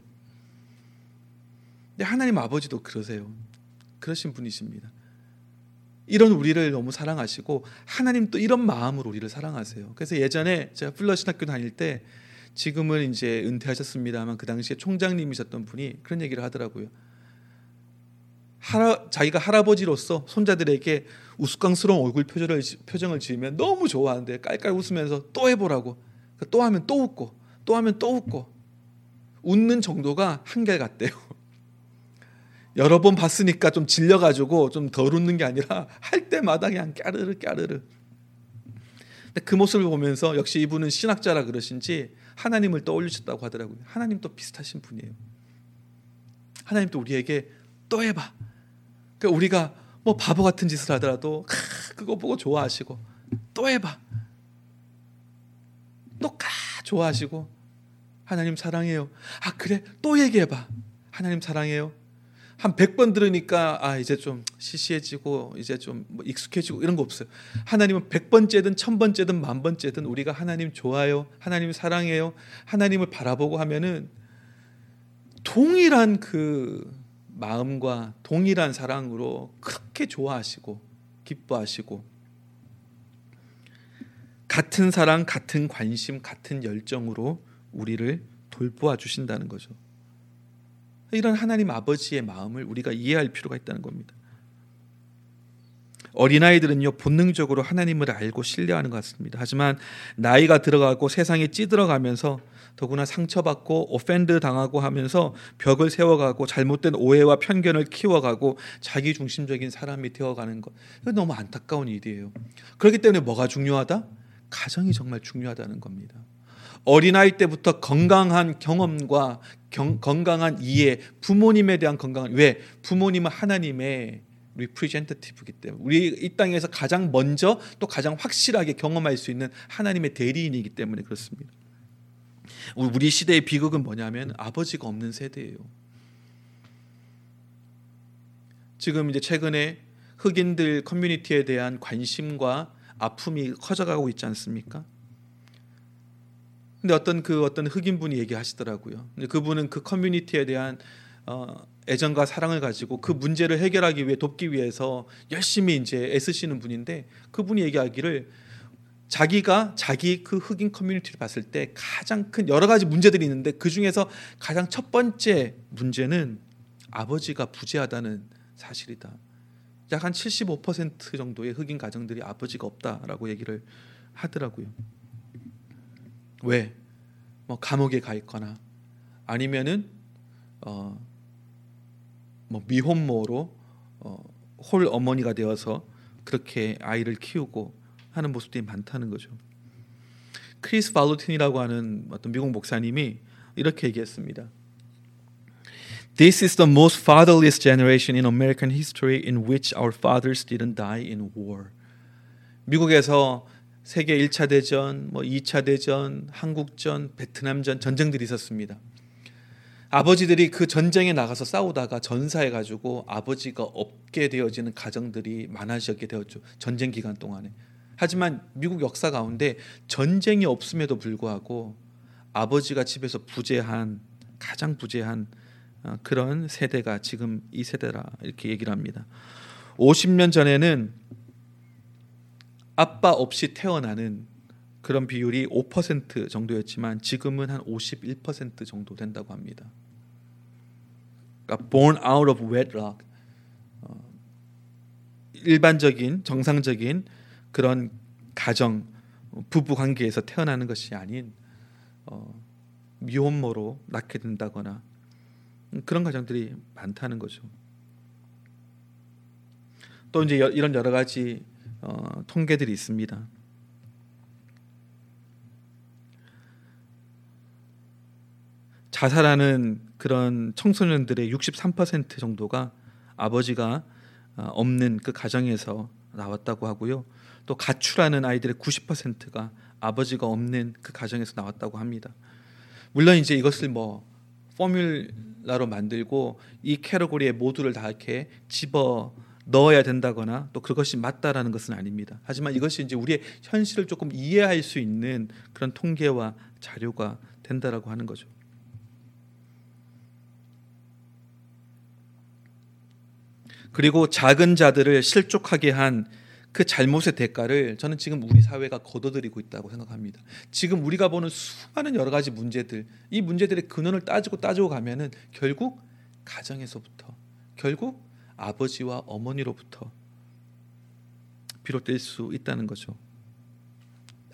A: 근데 하나님 아버지도 그러세요. 그러신 분이십니다. 이런 우리를 너무 사랑하시고 하나님 또 이런 마음으로 우리를 사랑하세요. 그래서 예전에 제가 플러 신학교 다닐 때 지금은 이제 은퇴하셨습니다만 그 당시에 총장님이셨던 분이 그런 얘기를 하더라고요. 할아, 자기가 할아버지로서 손자들에게 우스꽝스러운 얼굴 표정을, 표정을 지으면 너무 좋아하는데 깔깔 웃으면서 또 해보라고 그러니까 또 하면 또 웃고 또 하면 또 웃고 웃는 정도가 한결같대요. 여러 번 봤으니까 좀 질려가지고 좀 덜 웃는 게 아니라 할 때마다 그냥 까르르 까르르. 그 모습을 보면서 역시 이분은 신학자라 그러신지 하나님을 떠올리셨다고 하더라고요. 하나님도 비슷하신 분이에요. 하나님도 우리에게 또 해봐. 그러니까 우리가 뭐 바보 같은 짓을 하더라도 그거 보고 좋아하시고 또 해봐. 또까 좋아하시고 하나님 사랑해요. 아 그래 또 얘기해봐. 하나님 사랑해요. 한 100번 들으니까 아 이제 좀 시시해지고 이제 좀 뭐 익숙해지고 이런 거 없어요. 하나님은 100번째든 1000번째든 만번째든 우리가 하나님 좋아요. 하나님 사랑해요. 하나님을 바라보고 하면은 동일한 그 마음과 동일한 사랑으로 그렇게 좋아하시고 기뻐하시고 같은 사랑, 같은 관심, 같은 열정으로 우리를 돌보아 주신다는 거죠. 이런 하나님 아버지의 마음을 우리가 이해할 필요가 있다는 겁니다. 어린아이들은요 본능적으로 하나님을 알고 신뢰하는 것 같습니다. 하지만 나이가 들어가고 세상에 찌들어가면서 더구나 상처받고 오펜드 당하고 하면서 벽을 세워가고 잘못된 오해와 편견을 키워가고 자기 중심적인 사람이 되어가는 것 이거 너무 안타까운 일이에요. 그렇기 때문에 뭐가 중요하다? 가정이 정말 중요하다는 겁니다. 어린아이 때부터 건강한 경험과 경, 건강한 이해, 부모님에 대한 건강한 왜 부모님은 하나님의 representative이기 때문에 우리 이 땅에서 가장 먼저 또 가장 확실하게 경험할 수 있는 하나님의 대리인이기 때문에 그렇습니다. 우리 시대의 비극은 뭐냐면 아버지가 없는 세대예요. 지금 이제 최근에 흑인들 커뮤니티에 대한 관심과 아픔이 커져가고 있지 않습니까? 근데 어떤 그 어떤 흑인 분이 얘기하시더라고요. 그분은 그 커뮤니티에 대한 어, 애정과 사랑을 가지고 그 문제를 해결하기 위해 돕기 위해서 열심히 이제 애쓰시는 분인데 그분이 얘기하기를 자기가 자기 그 흑인 커뮤니티를 봤을 때 가장 큰 여러 가지 문제들이 있는데 그 중에서 가장 첫 번째 문제는 아버지가 부재하다는 사실이다. 약 한 75% 정도의 흑인 가정들이 아버지가 없다라고 얘기를 하더라고요. 왜? 뭐 감옥에 가 있거나 아니면은 어, 뭐 미혼모로 어, 홀 어머니가 되어서 그렇게 아이를 키우고 하는 모습들이 많다는 거죠. 크리스 발로틴이라고 하는 어떤 미국 목사님이 이렇게 얘기했습니다. This is the most fatherless generation in American history in which our fathers didn't die in war. 미국에서 세계 1차 대전, 뭐 2차 대전, 한국전, 베트남전 전쟁들이 있었습니다. 아버지들이 그 전쟁에 나가서 싸우다가 전사해 가지고 아버지가 없게 되어지는 가정들이 많아지게 되었죠. 전쟁 기간 동안에. 하지만 미국 역사 가운데 전쟁이 없음에도 불구하고 아버지가 집에서 부재한 가장 부재한 어, 그런 세대가 지금 이 세대라 이렇게 얘기를 합니다. 50년 전에는 아빠 없이 태어나는 그런 비율이 5% 정도였지만 지금은 한 51% 정도 된다고 합니다. 그러니까 born out of wedlock 어, 일반적인 정상적인 그런 가정 부부 관계에서 태어나는 것이 아닌 어, 미혼모로 낳게 된다거나 그런 가정들이 많다는 거죠. 또 이제 이런 여러 가지 어, 통계들이 있습니다. 자살하는 그런 청소년들의 63% 정도가 아버지가 어, 없는 그 가정에서 나왔다고 하고요. 또 가출하는 아이들의 90%가 아버지가 없는 그 가정에서 나왔다고 합니다. 물론 이제 이것을 뭐 포뮬라로 만들고 이 캐러고리에 모두를 다 이렇게 집어 넣어야 된다거나 또 그것이 맞다라는 것은 아닙니다. 하지만 이것이 이제 우리의 현실을 조금 이해할 수 있는 그런 통계와 자료가 된다라고 하는 거죠. 그리고 작은 자들을 실족하게 한 그 잘못의 대가를 저는 지금 우리 사회가 거둬들이고 있다고 생각합니다. 지금 우리가 보는 수많은 여러 가지 문제들, 이 문제들의 근원을 따지고 따지고 가면은 결국 가정에서부터, 결국 아버지와 어머니로부터 비롯될 수 있다는 거죠.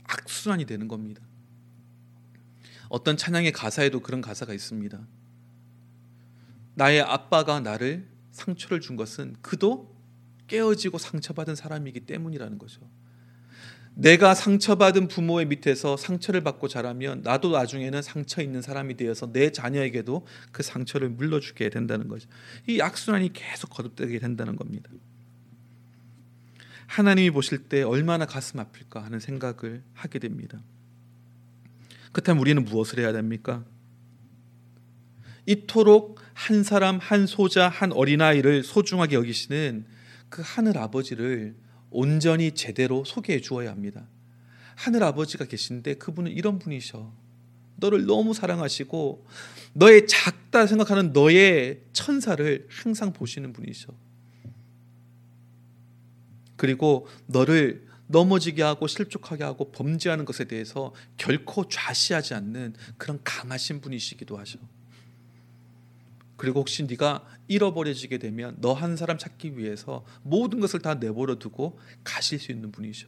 A: 악순환이 되는 겁니다. 어떤 찬양의 가사에도 그런 가사가 있습니다. 나의 아빠가 나를 상처를 준 것은 그도 깨어지고 상처받은 사람이기 때문이라는 거죠. 내가 상처받은 부모의 밑에서 상처를 받고 자라면 나도 나중에는 상처 있는 사람이 되어서 내 자녀에게도 그 상처를 물러주게 된다는 거죠. 이 악순환이 계속 거듭되게 된다는 겁니다. 하나님이 보실 때 얼마나 가슴 아플까 하는 생각을 하게 됩니다. 그렇다면 우리는 무엇을 해야 됩니까? 이토록 한 사람, 한 소자, 한 어린아이를 소중하게 여기시는 그 하늘 아버지를 온전히 제대로 소개해 주어야 합니다. 하늘 아버지가 계신데 그분은 이런 분이셔. 너를 너무 사랑하시고 너의 작다 생각하는 너의 천사를 항상 보시는 분이셔. 그리고 너를 넘어지게 하고 실족하게 하고 범죄하는 것에 대해서 결코 좌시하지 않는 그런 강하신 분이시기도 하셔. 그리고 혹시 네가 잃어버려지게 되면 너 한 사람 찾기 위해서 모든 것을 다 내버려 두고 가실 수 있는 분이셔.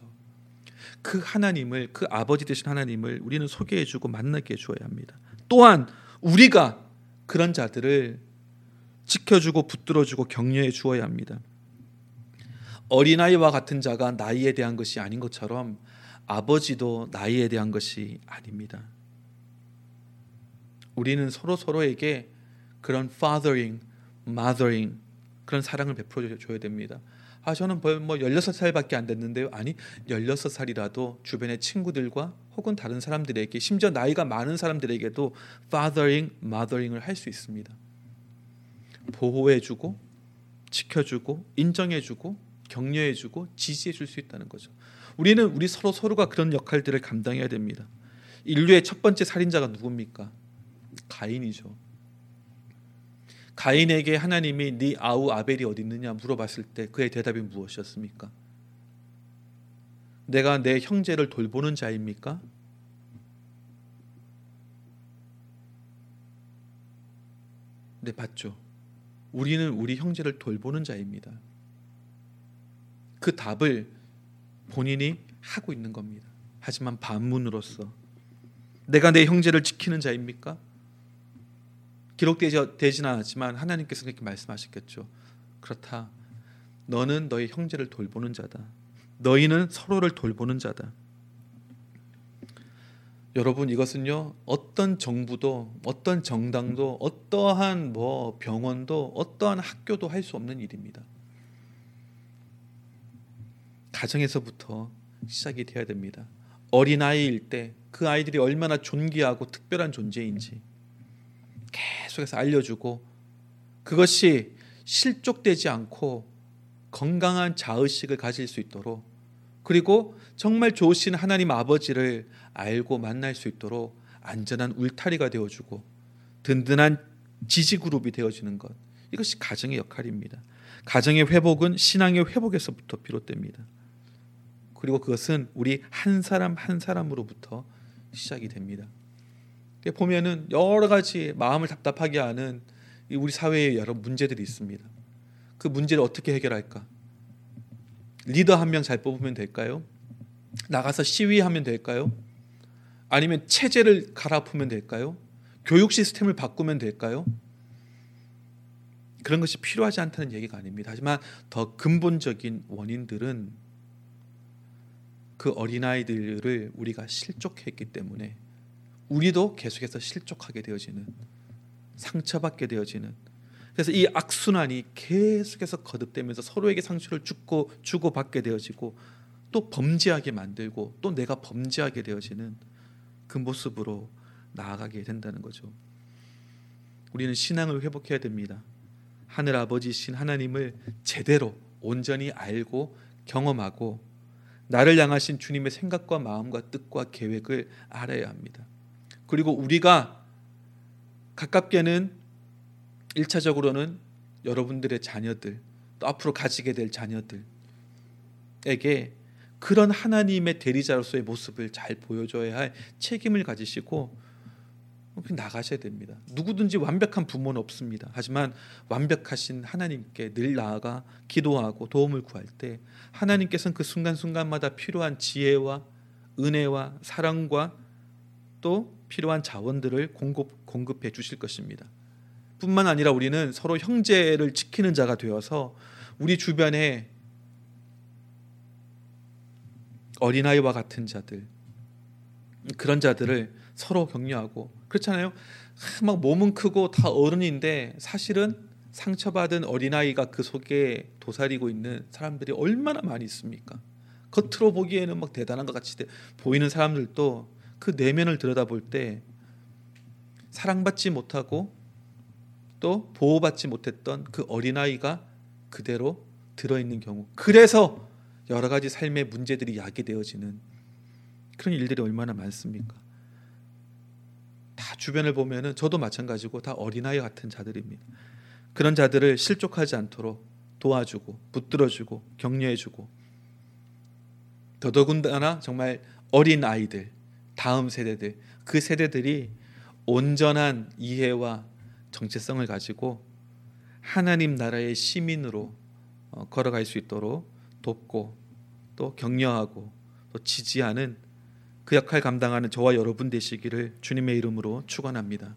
A: 그 하나님을 그 아버지 되신 하나님을 우리는 소개해 주고 만나게 해 주어야 합니다. 또한 우리가 그런 자들을 지켜주고 붙들어 주고 격려해 주어야 합니다. 어린아이와 같은 자가 나이에 대한 것이 아닌 것처럼 아버지도 나이에 대한 것이 아닙니다. 우리는 서로 서로에게 그런 fathering, mothering 그런 사랑을 베풀어 줘야 됩니다. 아 저는 뭐 16살밖에 안 됐는데요. 아니 16살이라도 주변의 친구들과 혹은 다른 사람들에게 심지어 나이가 많은 사람들에게도 fathering, mothering을 할 수 있습니다. 보호해 주고 지켜 주고 인정해 주고 격려해 주고 지지해 줄 수 있다는 거죠. 우리는 우리 서로 서로가 그런 역할들을 감당해야 됩니다. 인류의 첫 번째 살인자가 누굽니까? 가인이죠. 가인에게 하나님이 네 아우 아벨이 어디 있느냐 물어봤을 때 그의 대답이 무엇이었습니까? 내가 내 형제를 돌보는 자입니까? 네, 봤죠. 우리는 우리 형제를 돌보는 자입니다. 그 답을 본인이 하고 있는 겁니다. 하지만 반문으로서 내가 내 형제를 지키는 자입니까? 기록되지는 않았지만 하나님께서 그렇게 말씀하셨겠죠. 그렇다. 너는 너의 형제를 돌보는 자다. 너희는 서로를 돌보는 자다. 여러분 이것은요 어떤 정부도 어떤 정당도 어떠한 뭐 병원도 어떠한 학교도 할 수 없는 일입니다. 가정에서부터 시작이 되어야 됩니다. 어린 아이일 때 그 아이들이 얼마나 존귀하고 특별한 존재인지 계속해서 알려주고 그것이 실족되지 않고 건강한 자의식을 가질 수 있도록 그리고 정말 좋으신 하나님 아버지를 알고 만날 수 있도록 안전한 울타리가 되어주고 든든한 지지 그룹이 되어지는 것 이것이 가정의 역할입니다. 가정의 회복은 신앙의 회복에서부터 비롯됩니다. 그리고 그것은 우리 한 사람 한 사람으로부터 시작이 됩니다. 보면은 여러 가지 마음을 답답하게 하는 우리 사회에 여러 문제들이 있습니다. 그 문제를 어떻게 해결할까? 리더 한 명 잘 뽑으면 될까요? 나가서 시위하면 될까요? 아니면 체제를 갈아엎으면 될까요? 교육 시스템을 바꾸면 될까요? 그런 것이 필요하지 않다는 얘기가 아닙니다. 하지만 더 근본적인 원인들은 그 어린아이들을 우리가 실족했기 때문에 우리도 계속해서 실족하게 되어지는 상처받게 되어지는 그래서 이 악순환이 계속해서 거듭되면서 서로에게 상처를 주고 주고 받게 되어지고 또 범죄하게 만들고 또 내가 범죄하게 되어지는 그 모습으로 나아가게 된다는 거죠. 우리는 신앙을 회복해야 됩니다. 하늘 아버지신 하나님을 제대로 온전히 알고 경험하고 나를 향하신 주님의 생각과 마음과 뜻과 계획을 알아야 합니다. 그리고 우리가 가깝게는 일차적으로는 여러분들의 자녀들 또 앞으로 가지게 될 자녀들에게 그런 하나님의 대리자로서의 모습을 잘 보여줘야 할 책임을 가지시고 나가셔야 됩니다. 누구든지 완벽한 부모는 없습니다. 하지만 완벽하신 하나님께 늘 나아가 기도하고 도움을 구할 때 하나님께서는 그 순간순간마다 필요한 지혜와 은혜와 사랑과 또 필요한 자원들을 공급, 공급해 주실 것입니다. 뿐만 아니라 우리는 서로 형제를 지키는 자가 되어서 우리 주변에 어린아이와 같은 자들 그런 자들을 서로 격려하고 그렇잖아요. 막 몸은 크고 다 어른인데 사실은 상처받은 어린아이가 그 속에 도사리고 있는 사람들이 얼마나 많이 있습니까? 겉으로 보기에는 막 대단한 것 같이 보이는 사람들도 그 내면을 들여다볼 때 사랑받지 못하고 또 보호받지 못했던 그 어린아이가 그대로 들어있는 경우 그래서 여러 가지 삶의 문제들이 야기되어지는 그런 일들이 얼마나 많습니까? 다 주변을 보면은 저도 마찬가지고 다 어린아이 같은 자들입니다. 그런 자들을 실족하지 않도록 도와주고 붙들어주고 격려해주고 더더군다나 정말 어린 아이들 다음 세대들 그 세대들이 온전한 이해와 정체성을 가지고 하나님 나라의 시민으로 어, 걸어갈 수 있도록 돕고 또 격려하고 또 지지하는 그 역할 감당하는 저와 여러분 되시기를 주님의 이름으로 축원합니다.